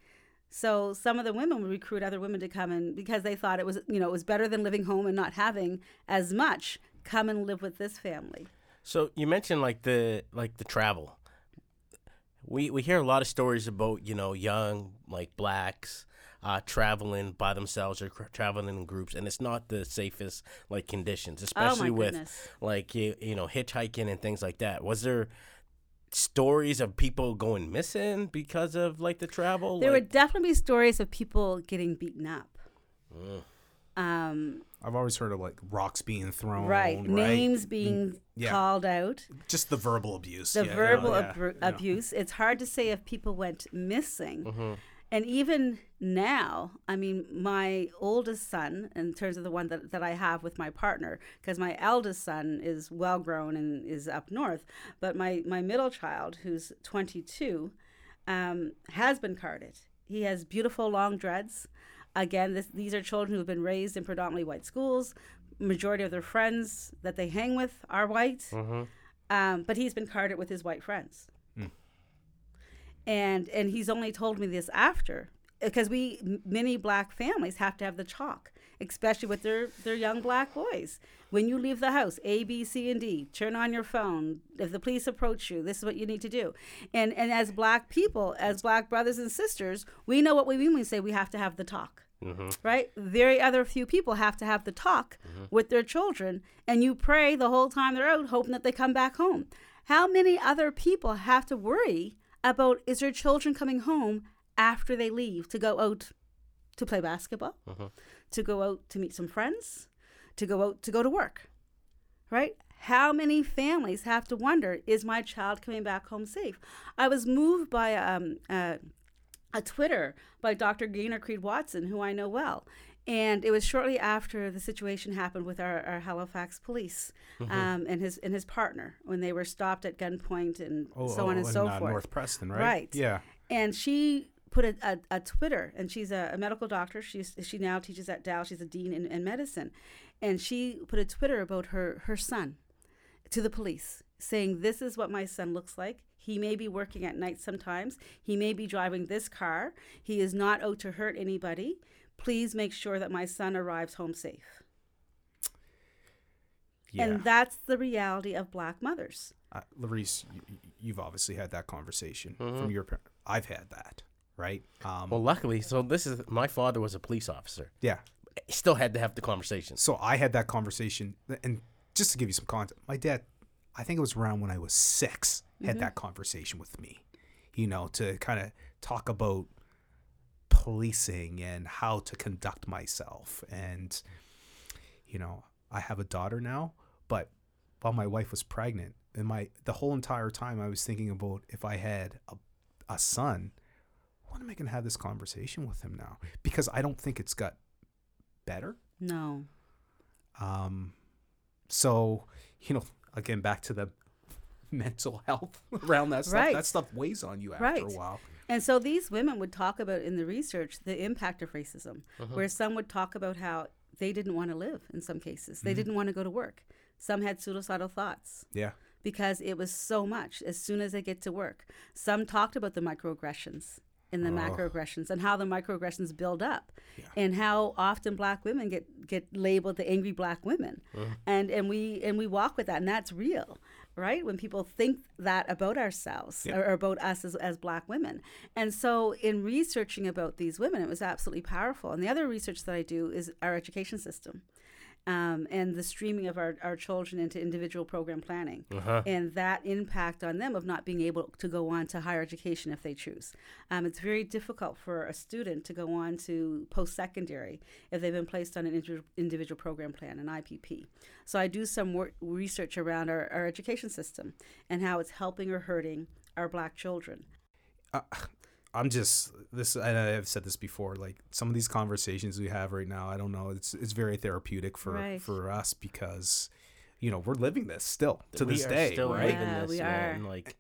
So some of the women would recruit other women to come in because they thought it was, you know, it was better than living home and not having as much. Come and live with this family. So you mentioned like the like the travel. We we hear a lot of stories about you know young like blacks uh, traveling by themselves or cr- traveling in groups, and it's not the safest like conditions, especially with goodness. like you you know hitchhiking and things like that. Was there stories of people going missing because of like the travel? There like, would definitely be stories of people getting beaten up. Mm. Um, I've always heard of like rocks being thrown. right. Right. Names being yeah. called out. Just the verbal abuse. The yeah, verbal yeah, abru- yeah. abuse. It's hard to say if people went missing. Mm-hmm. And even now, I mean, my oldest son, in terms of the one that, that I have with my partner, because my eldest son is well grown and is up north, but my, my middle child, who's 22, um, has been carded. He has beautiful long dreads. Again, this, these are children who have been raised in predominantly white schools. Majority of their friends that they hang with are white. Mm-hmm. Um, but he's been carded with his white friends. And and he's only told me this after because we many black families have to have the chalk, especially with their their young black boys. When you leave the house, A, B, C, and D, turn on your phone. If the police approach you, this is what you need to do. And and as black people, as black brothers and sisters, we know what we mean when we say we have to have the talk mm-hmm. right? Very other few people have to have the talk mm-hmm. with their children, and you pray the whole time they're out, hoping that they come back home. How many other people have to worry about is their children coming home after they leave to go out to play basketball, to go out to meet some friends, to go out to go to work, right? How many families have to wonder, is my child coming back home safe? I was moved by um, uh, a Twitter by Dr. Gaynor Creed Watson, who I know well. And it was shortly after the situation happened with our, our Halifax police um, and his and his partner when they were stopped at gunpoint and Oh, so oh, on and in, so uh, forth. North Preston, right? Right. Yeah. And she put a, a, a Twitter, and she's a, a medical doctor. She's she now teaches at Dal. She's a dean in, in medicine, and she put a Twitter about her her son to the police, saying, "This is what my son looks like. He may be working at night sometimes. He may be driving this car. He is not out to hurt anybody. Please make sure that my son arrives home safe." Yeah. And that's the reality of black mothers. uh, Larice, you, you've obviously had that conversation Mm-hmm. from your parent. I've had that, right? Um, Well, luckily, so this is my father was a police officer. yeah. He still had to have the conversation. So I had that conversation, and just to give you some context, my dad, I think it was around when I was 6 had that conversation with me, you know, to kind of talk about policing and how to conduct myself. And, you know, I have a daughter now, but while my wife was pregnant, and my the whole entire time I was thinking about if I had a, a son, when am I going to have this conversation with him now? Because I don't think it's got better. No. Um, so you know, again, back to the [laughs] mental health around that stuff. Right. That stuff weighs on you after Right. a while. And so these women would talk about in the research the impact of racism, Uh-huh. where some would talk about how they didn't want to live in some cases. Mm-hmm. They didn't want to go to work. Some had suicidal thoughts Yeah. because it was so much as soon as they get to work. Some talked about the microaggressions and the macroaggressions and how the microaggressions build up and how often black women get, get labeled the angry black women. And and we and we walk with that and that's real. Right? When people think that about ourselves or, or about us as, as black women. And so in researching about these women, it was absolutely powerful. And the other research that I do is our education system um, and the streaming of our, our children into individual program planning and that impact on them of not being able to go on to higher education if they choose. Um, it's very difficult for a student to go on to post secondary if they've been placed on an individual, individual program plan, an IPP. So I do some work, research around our, our education system and how it's helping or hurting our black children. I'm just this, and I've said this before. Like some of these conversations we have right now, I don't know. It's it's very therapeutic for Right. for us because, you know, we're living this still to we this are day, still right? living Yeah, this, we man. are. Like,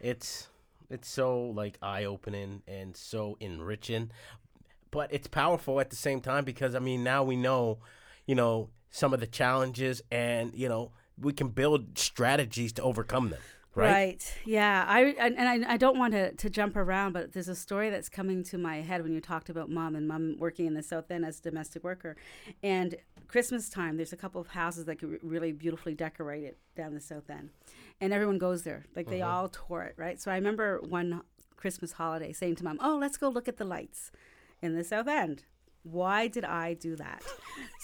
it's it's so like eye opening and so enriching. but it's powerful at the same time because I mean now we know, you know, some of the challenges and you know we can build strategies to overcome them. Right. Yeah. I and, and I, I don't want to, to jump around, but there's a story that's coming to my head when you talked about mom and mom working in the South End as a domestic worker, and Christmas time. There's a couple of houses that get really beautifully decorated down the South End, and everyone goes there. Like they mm-hmm. all tour it, right? So I remember one Christmas holiday saying to mom, "Oh, let's go look at the lights in the South End." Why did I do that?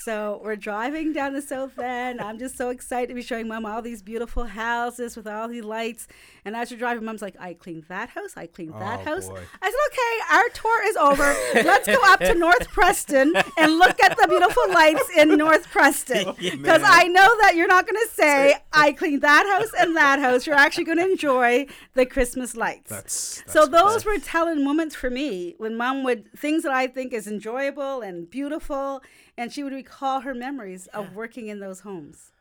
so we're driving down the South End. I'm just so excited to be showing mom all these beautiful houses with all these lights. And as we're driving, mom's like, I cleaned that house. I cleaned oh, that Oh, house. boy. I said, okay, our tour is over. Let's go up to North Preston and look at the beautiful lights in North Preston. [laughs] Because I know that you're not going to say, I cleaned that house and that house. You're actually going to enjoy the Christmas lights. That's, so that's those were telling moments for me when mom would things that I think is enjoyable and beautiful, and she would recall her memories of working in those homes.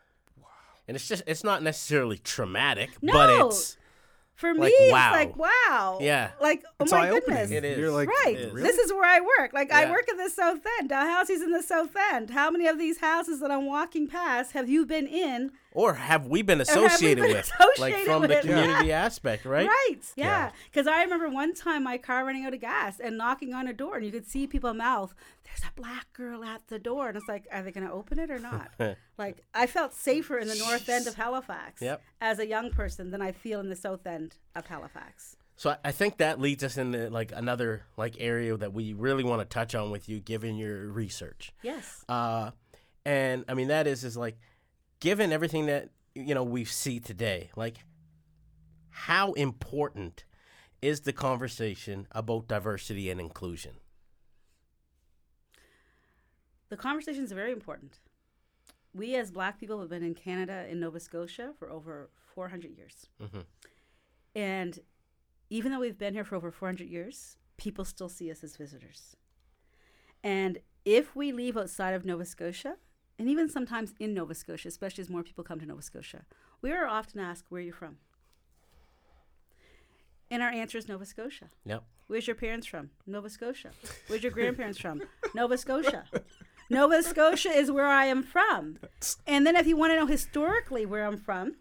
And it's just it's not necessarily traumatic, No. but it's For Like, me, wow. it's like wow. Yeah. Like oh It's my eye-opening. goodness. It is. You're like, Right. It is. This is where I work. Like I work in the South End. Dalhousie's in the South End. How many of these houses that I'm walking past have you been in? Or have we been we associated been with like associated from the with? community aspect, right? Right. Yeah. Yeah. Because I remember one time my car running out of gas and knocking on a door, and you could see people mouth, "There's a black girl at the door," and it's like, are they going to open it or not? [laughs] like I felt safer in the north end of Halifax Yep. as a young person than I feel in the south end of Halifax. So I- I think that leads us into like another like area that we really want to touch on with you, given your research. Yes. Uh, and I mean that is is like, given everything that you know we see today, like, how important is the conversation about diversity and inclusion? The conversations are very important. We as black people have been in Canada in Nova Scotia for over 400 years. Mhm. And even though we've been here for over 400 years, people still see us as visitors. And if we leave outside of Nova Scotia, and even sometimes in Nova Scotia, especially as more people come to Nova Scotia, we are often asked, Where are you from? And our answer is Nova Scotia. Yep. Where's your parents from? Nova Scotia. Where's your grandparents from? [laughs] Nova Scotia. Nova Scotia is where I am from. And then if you want to know historically where I'm from,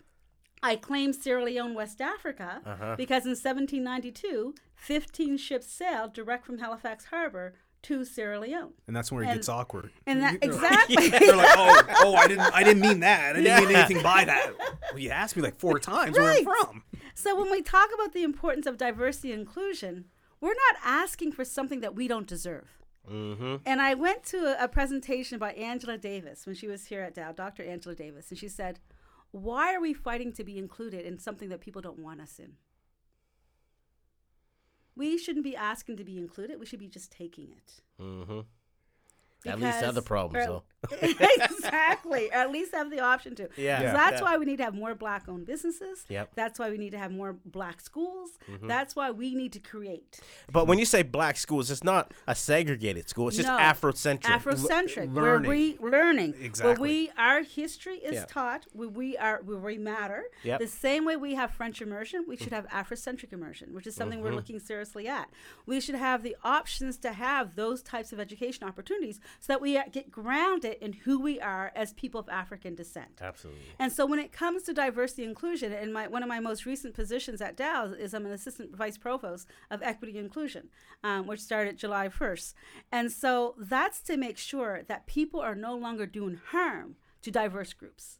I claim Sierra Leone, West Africa, Uh-huh. because in 1792, 15 ships sailed direct from Halifax Harbor to Sierra Leone. and that's where it And- gets awkward. And that [laughs] exactly. [laughs] They're like, oh, oh, I didn't, I didn't mean that. I didn't mean anything by that. Well, you asked me like four [laughs] times where I'm from. So when we talk about the importance of diversity and inclusion, we're not asking for something that we don't deserve. Mm-hmm. And I went to a, a presentation by Angela Davis when she was here at Dal, Dr. Angela Davis, and she said, Why are we fighting to be included in something that people don't want us in? We shouldn't be asking to be included, we should be just taking it. Mm-hmm. At least Because- other problems or- though. [laughs] [laughs] exactly. Or at least have the option to. Yeah. Yeah. That's Yeah. why we need to have more black owned businesses. Yep. That's why we need to have more black schools. Mm-hmm. That's why we need to create But when you say black schools, it's not a segregated school. It's just No. Afrocentric. Afrocentric, L- where learning. we learning, where Exactly. we our history is Yeah. taught, where we are where we matter. Yep. The same way we have French immersion, we should have Afrocentric immersion, which is something Mm-hmm. we're looking seriously at. We should have the options to have those types of education opportunities, so that we get grounded in who we are as people of African descent. Absolutely. And so when it comes to diversity and inclusion, and my one of my most recent positions at Dal is I'm an assistant vice provost of equity and inclusion, um, which started July 1st. And so that's to make sure that people are no longer doing harm to diverse groups.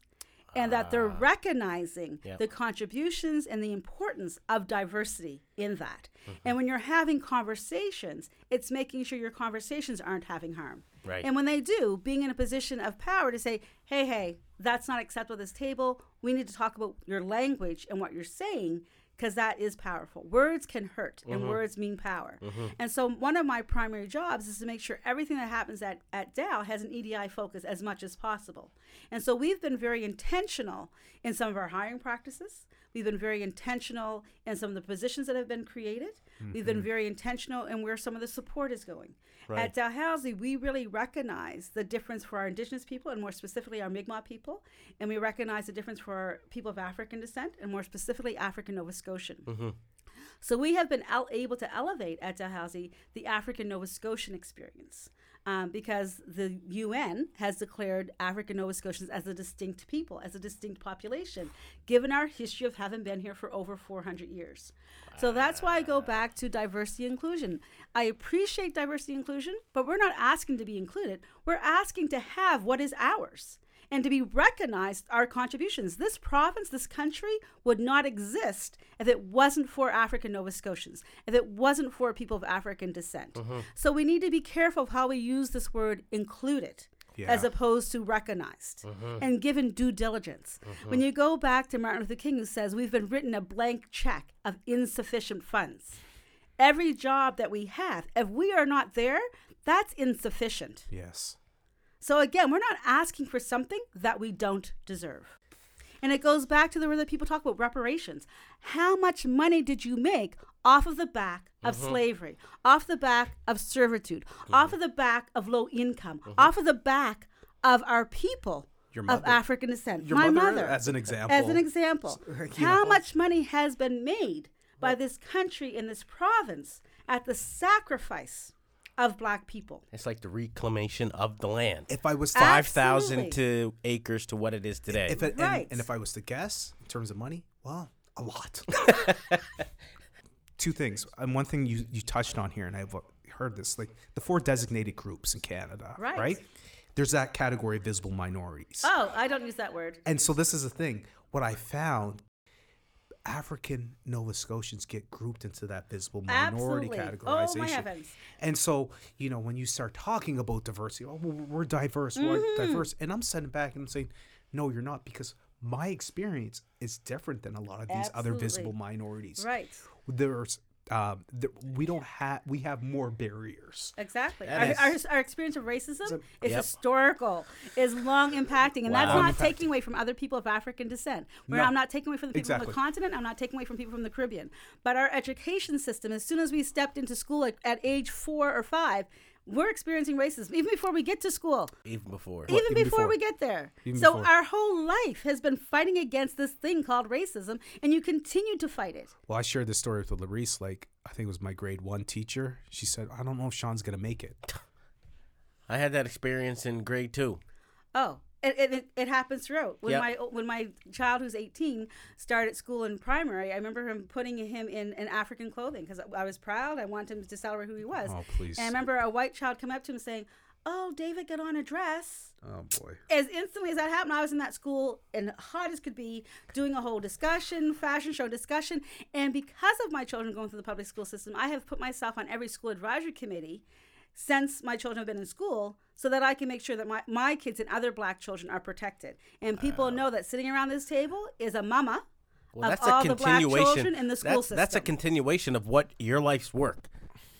And that they're recognizing Yep. the contributions and the importance of diversity in that. And when you're having conversations, it's making sure your conversations aren't having harm. Right. And when they do, being in a position of power to say, hey, hey, that's not acceptable at this table. We need to talk about your language and what you're saying because that is powerful. Words can hurt and mm-hmm. words mean power. Mm-hmm. And so one of my primary jobs is to make sure everything that happens at, at Dal has an EDI focus as much as possible. And so we've been very intentional in some of our hiring practices. We've been very intentional in some of the positions that have been created. We've been mm-hmm. very intentional in where some of the support is going. Right. At Dalhousie, we really recognize the difference for our Indigenous people, and more specifically our Mi'kmaq people, and we recognize the difference for our people of African descent, and more specifically African Nova Scotian. Mm-hmm. So we have been able to elevate at Dalhousie the African Nova Scotian experience. Um, because the UN has declared African Nova Scotians as a distinct people, as a distinct population, given our history of having been here for over 400 years. So that's why I go back to diversity inclusion. I appreciate diversity inclusion, but we're not asking to be included. We're asking to have what is ours and to be recognized our contributions. This province, this country would not exist if it wasn't for African Nova Scotians, if it wasn't for people of African descent. Mm-hmm. So we need to be careful of how we use this word included. As opposed to recognized mm-hmm. and given due diligence. Mm-hmm. When you go back to Martin Luther King, who says, We've been written a blank check of insufficient funds. Every job that we have, if we are not there, that's insufficient. Yes. So again, we're not asking for something that we don't deserve. And it goes back to the where that people talk about reparations. How much money did you make off of the back of Mm-hmm. slavery, off the back of servitude, off of the back of low income, Mm-hmm. off of the back of our people of. African descent? Your My mother, mother, as an example. As an example. How know. much money has been made by this country and this province at the sacrifice of black people? It's like the reclamation of the land. If I was to, Five thousand to acres to what it is today. if it, and, Right. and if I was to guess in terms of money, well, a lot. [laughs] Two things, and one thing you you touched on here, and I've heard this, like the four designated groups in Canada, Right. Right. There's that category of visible minorities, Oh, I don't use that word. and so this is the thing. What I found. African Nova Scotians get grouped into that visible minority Absolutely. categorization. Oh, my heavens. And so, you know, when you start talking about diversity, oh, we're we're diverse, we're Mm-hmm. diverse. And I'm sitting back and I'm saying, no, you're not, because my experience is different than a lot of these other visible minorities. Right. There's, um, there, we don't have, we have more barriers. Exactly. Our, is- our, our experience of racism is Yep. historical, is long impacting, and that's not Long taking away from other people of African descent. Where No. I'm not taking away from the people Exactly. from the continent, I'm not taking away from people from the Caribbean. But our education system, as soon as we stepped into school at, at age four or five, we're experiencing racism even before we get to school. even before. even, even before, before. we get there. Even so before. our whole life has been fighting against this thing called racism, and you continue to fight it. Well, I shared this story with Larice, like, I think it was my grade one teacher. She said, I don't know if Sean's going to make it. I had that experience in grade two. Oh, it, it, it, happens throughout. When Yep. my when my child who's 18 started school in primary, I remember him putting him in, in African clothing because I was proud. I wanted him to celebrate who he was. Oh, please. And I remember a white child come up to him saying, "Oh, David, get on a dress." Oh, boy. As instantly as that happened, I was in that school and hot as could be, doing a whole discussion, fashion show discussion. And because of my children going through the public school system, I have put myself on every school advisory committee since my children have been in school so that I can make sure that my, my kids and other black children are protected. And people know that sitting around this table is a mama Well, of that's all a the black continuation. children in the school that's, system. that's a continuation of what your life's work,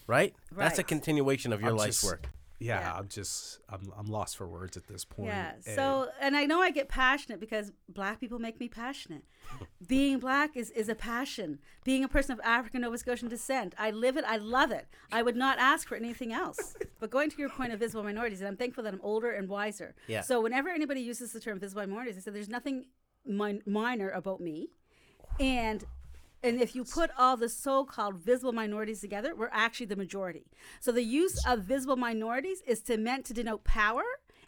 right? That's a continuation of your I'm life's just- work. Yeah, Yeah. I'm just, I'm, I'm lost for words at this point. Yeah. And- So, and I know I get passionate because black people make me passionate. [laughs] Being black is, is a passion. Being a person of African Nova Scotian descent, I live it. I love it. I would not ask for anything else. [laughs] but going to your point of visible minorities, and I'm thankful that I'm older and wiser. Yeah. So whenever anybody uses the term visible minorities, I said there's nothing min- minor about me, and and if you put all the so-called visible minorities together, we're actually the majority. So the use of visible minorities is to meant to denote power,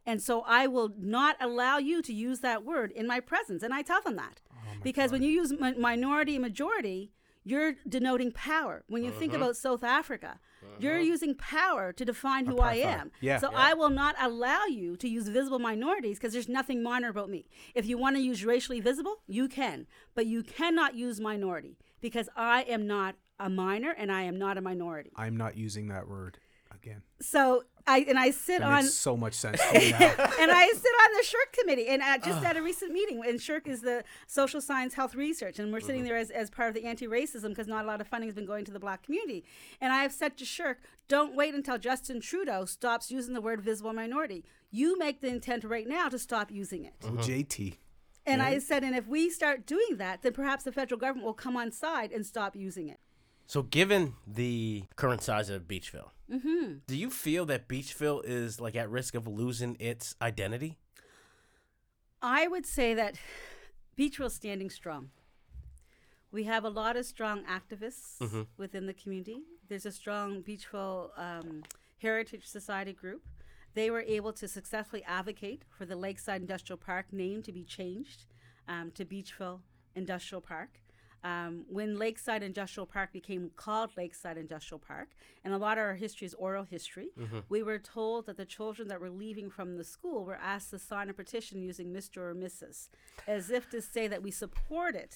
and so I will not allow you to use that word in my presence, and I tell them that because when you use mi- minority and majority, you're denoting power. When you think about South Africa, you're using power to define who I am. Yeah. So Yeah. I will not allow you to use visible minorities because there's nothing minor about me. If you want to use racially visible, you can, but you cannot use minority because I am not a minor and I am not a minority. I'm not using that word again. So I and I sit That on makes so much sense to me [laughs] now. [laughs] and I sit on the SSHRC committee, and uh, just at a recent meeting, and SSHRC is the social science health research, and we're sitting there as, as part of the anti-racism because not a lot of funding has been going to the black community. And I have said to SSHRC, don't wait until Justin Trudeau stops using the word visible minority. You make the intent right now to stop using it. Oh, JT. And I said, and if we start doing that, then perhaps the federal government will come on side and stop using it. So, given the current size of Beechville, do you feel that Beechville is like at risk of losing its identity? I would say that Beechville's standing strong. We have a lot of strong activists Mm-hmm. within the community. There's a strong Beechville um, Heritage Society group. They were able to successfully advocate for the Lakeside Industrial Park name to be changed um, to Beechville Industrial Park. Um, when Lakeside Industrial Park became called Lakeside Industrial Park, and a lot of our history is oral history, we were told that the children that were leaving from the school were asked to sign a petition using Mr. or Mrs., as if to say that we supported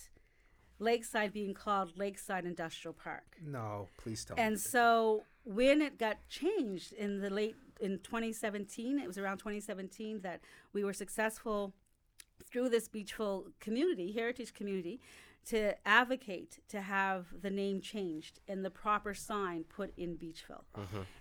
Lakeside being called Lakeside Industrial Park. No, please don't. And so when it got changed in the late in 2017, it was around 2017 that we were successful through this Beechville community, heritage community, to advocate to have the name changed and the proper sign put in Beechville.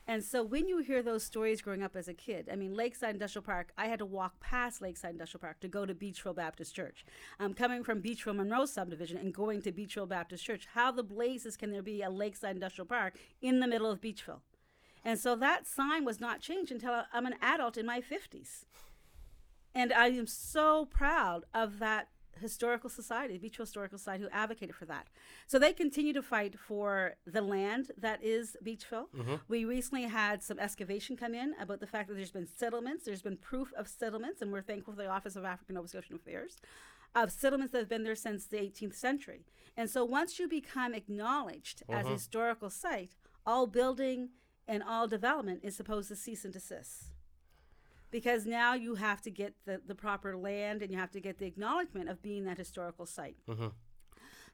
And so when you hear those stories growing up as a kid, I mean, Lakeside Industrial Park, I had to walk past Lakeside Industrial Park to go to Beechville Baptist Church. Um, coming from Beechville Monroe subdivision and going to Beechville Baptist Church, how the blazes can there be a Lakeside Industrial Park in the middle of Beechville? And so that sign was not changed until I'm an adult in my 50s. And I am so proud of that historical society, the Beach Historical Society, who advocated for that. So they continue to fight for the land that is Beechville. Mm-hmm. We recently had some excavation come in about the fact that there's been settlements, there's been proof of settlements, and we're thankful for the Office of African Nova Scotian Affairs, of settlements that have been there since the 18th century. And so once you become acknowledged as mm-hmm. a historical site, all building and all development is supposed to cease and desist because now you have to get the, the proper land and you have to get the acknowledgement of being that historical site. Mm-hmm.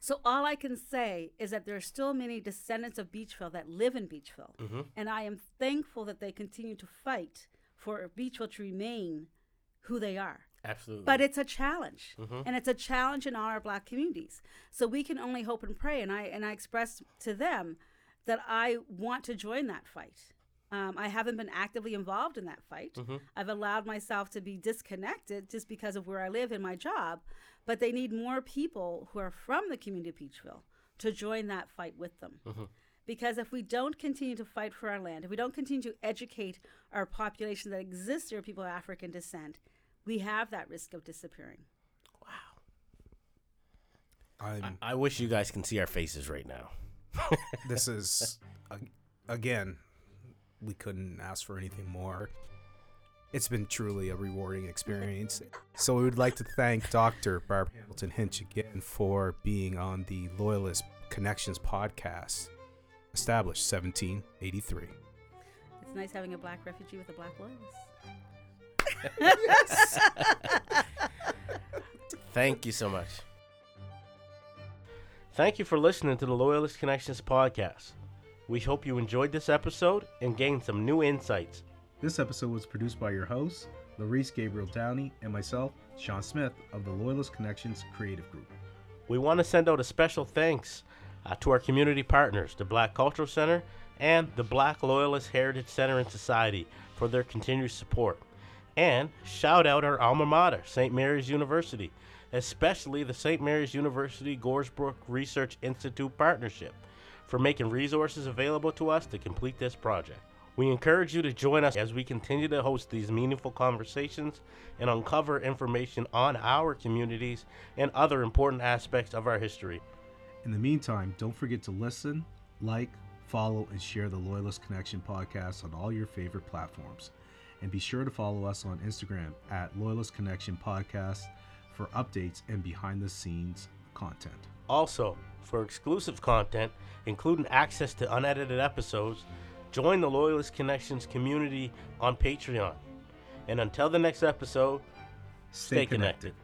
So all I can say is that there are still many descendants of Beechville that live in Beechville, mm-hmm. and I am thankful that they continue to fight for Beechville to remain who they are. Absolutely. But it's a challenge, mm-hmm. and it's a challenge in all our black communities. So we can only hope and pray. And I and I express to them that I want to join that fight. Um, I haven't been actively involved in that fight. I've allowed myself to be disconnected just because of where I live and my job. But they need more people who are from the community of Beechville to join that fight with them. Because if we don't continue to fight for our land, if we don't continue to educate our population that exists here, people of African descent, we have that risk of disappearing. Wow. I'm, I wish you guys can see our faces right now. [laughs] this is again we couldn't ask for anything more it's been truly a rewarding experience so we would like to thank dr barb hamilton hinch again for being on the loyalist connections podcast established 1783 It's nice having a black refugee with a black loyalist. [laughs] [laughs] Thank you so much. Thank you for listening to the Loyalist Connections podcast. We hope you enjoyed this episode and gained some new insights. this episode was produced by your hosts Larice Gabriel Downey and myself Sean Smith of the Loyalist Connections Creative Group We want to send out a special thanks uh, to our community partners, the Black Cultural Center and the Black Loyalist Heritage Center and Society, for their continued support. And shout out our alma mater, St. Mary's University, especially the St. Mary's University Gorsebrook Research Institute partnership, for making resources available to us to complete this project. We encourage you to join us as we continue to host these meaningful conversations and uncover information on our communities and other important aspects of our history. In the meantime, don't forget to listen, like, follow, and share the Loyalist Connection podcast on all your favorite platforms. And be sure to follow us on Instagram at Loyalist Connection Podcast for updates and behind the scenes content. Also, for exclusive content, including access to unedited episodes, join the Loyalist Connections community on Patreon. And until the next episode, stay, connected.